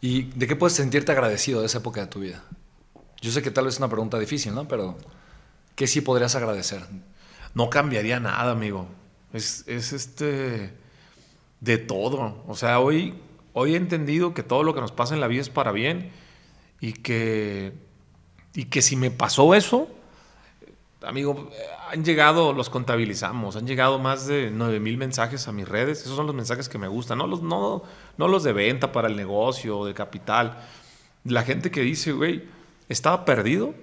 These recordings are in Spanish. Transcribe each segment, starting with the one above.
¿Y de qué puedes sentirte agradecido de esa época de tu vida? Yo sé que tal vez es una pregunta difícil, ¿no? Pero ¿qué sí podrías agradecer? No cambiaría nada, amigo. Es, es este de todo. O sea, hoy, hoy he entendido que todo lo que nos pasa en la vida es para bien y que, y que si me pasó eso, amigo, han llegado, los contabilizamos, han llegado más de 9 mil mensajes a mis redes. Esos son los mensajes que me gustan, no los, no, no los de venta para el negocio de capital. La gente que dice, güey, estaba perdido,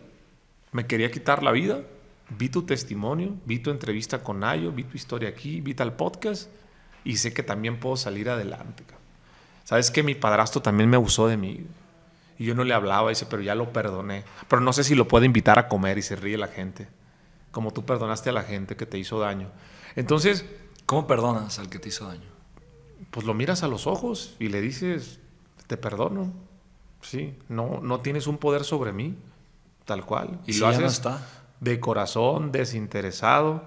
me quería quitar la vida, vi tu testimonio, vi tu entrevista con Ayo, vi tu historia aquí, vi tal podcast y sé que también puedo salir adelante. Sabes que mi padrastro también me abusó de mí. Y yo no le hablaba, dice, pero ya lo perdoné. Pero no sé si lo puedo invitar a comer y se ríe la gente. Como tú perdonaste a la gente que te hizo daño. Entonces. ¿Cómo perdonas al que te hizo daño? Pues lo miras a los ojos y le dices, te perdono. Sí, no, no tienes un poder sobre mí, tal cual. Y, lo haces no está? de corazón, desinteresado.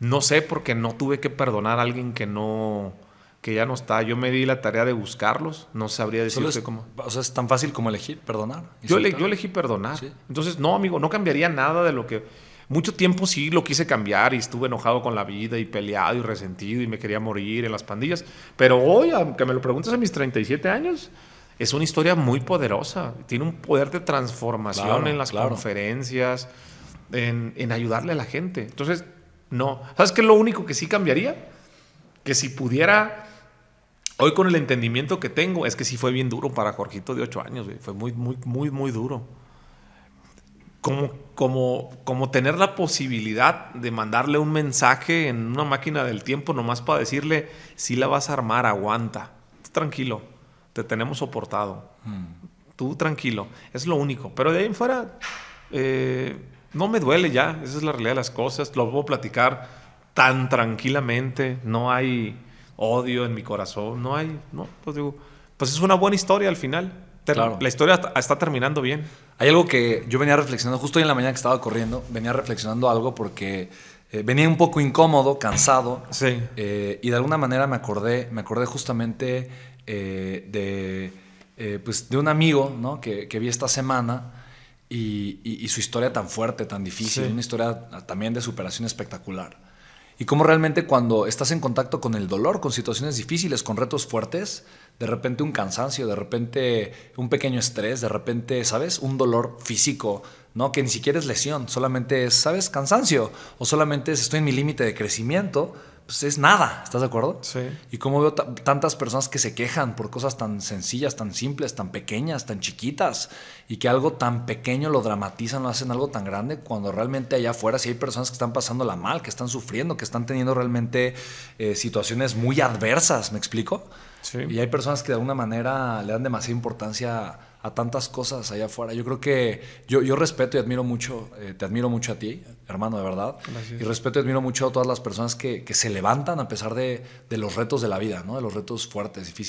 No sé porque no tuve que perdonar a alguien que no que ya no está. Yo me di la tarea de buscarlos. No sabría decirte cómo. O sea, es tan fácil como elegir perdonar. Yo, yo, elegí perdonar. Entonces, no, amigo, no cambiaría nada de lo que. Mucho tiempo sí lo quise cambiar y estuve enojado con la vida y peleado y resentido y me quería morir en las pandillas. Pero hoy, aunque me lo preguntas a mis 37 años, es una historia muy poderosa. Tiene un poder de transformación en las conferencias, en, en ayudarle a la gente. Entonces, no. ¿Sabes qué es lo único que sí cambiaría? Que si pudiera Hoy con el entendimiento que tengo, es que sí fue bien duro para Jorgito de 8 años, fue muy, muy, muy, muy duro. Como, como, como tener la posibilidad de mandarle un mensaje en una máquina del tiempo nomás para decirle, si la vas a armar, aguanta, tranquilo, te tenemos soportado, mm. tú tranquilo, es lo único. Pero de ahí en fuera, eh, no me duele ya, esa es la realidad de las cosas, lo puedo platicar tan tranquilamente, no hay odio en mi corazón, no hay, no, pues digo, pues es una buena historia al final. Claro. La historia está terminando bien. Hay algo que yo venía reflexionando, justo hoy en la mañana que estaba corriendo, venía reflexionando algo porque eh, venía un poco incómodo, cansado. Sí. Eh, y de alguna manera me acordé, me acordé justamente eh, de, pues de un amigo ¿no? que, que vi esta semana y, y, su historia tan fuerte, tan difícil, una historia también de superación espectacular y cómo realmente cuando estás en contacto con el dolor, con situaciones difíciles, con retos fuertes, de repente un cansancio, de repente un pequeño estrés, de repente, ¿sabes? Un dolor físico, ¿no? Que ni siquiera es lesión, solamente es, ¿sabes? Cansancio, o solamente es estoy en mi límite de crecimiento, pues es nada, ¿estás de acuerdo? Sí. Y cómo veo tantas personas que se quejan por cosas tan sencillas, tan simples, tan pequeñas, tan chiquitas, y que algo tan pequeño lo dramatizan, lo hacen algo tan grande, cuando realmente allá afuera sí hay personas que están pasándola mal, que están sufriendo, que están teniendo realmente eh, situaciones muy adversas, ¿me explico? Sí. Y hay personas que de alguna manera le dan demasiada importancia a tantas cosas allá afuera. Yo creo que yo, yo respeto y admiro mucho, eh, te admiro mucho a ti, hermano, de verdad. Y respeto y admiro mucho a todas las personas que, que se levantan a pesar de, de, los retos de la vida, ¿no? de los retos fuertes, difíciles.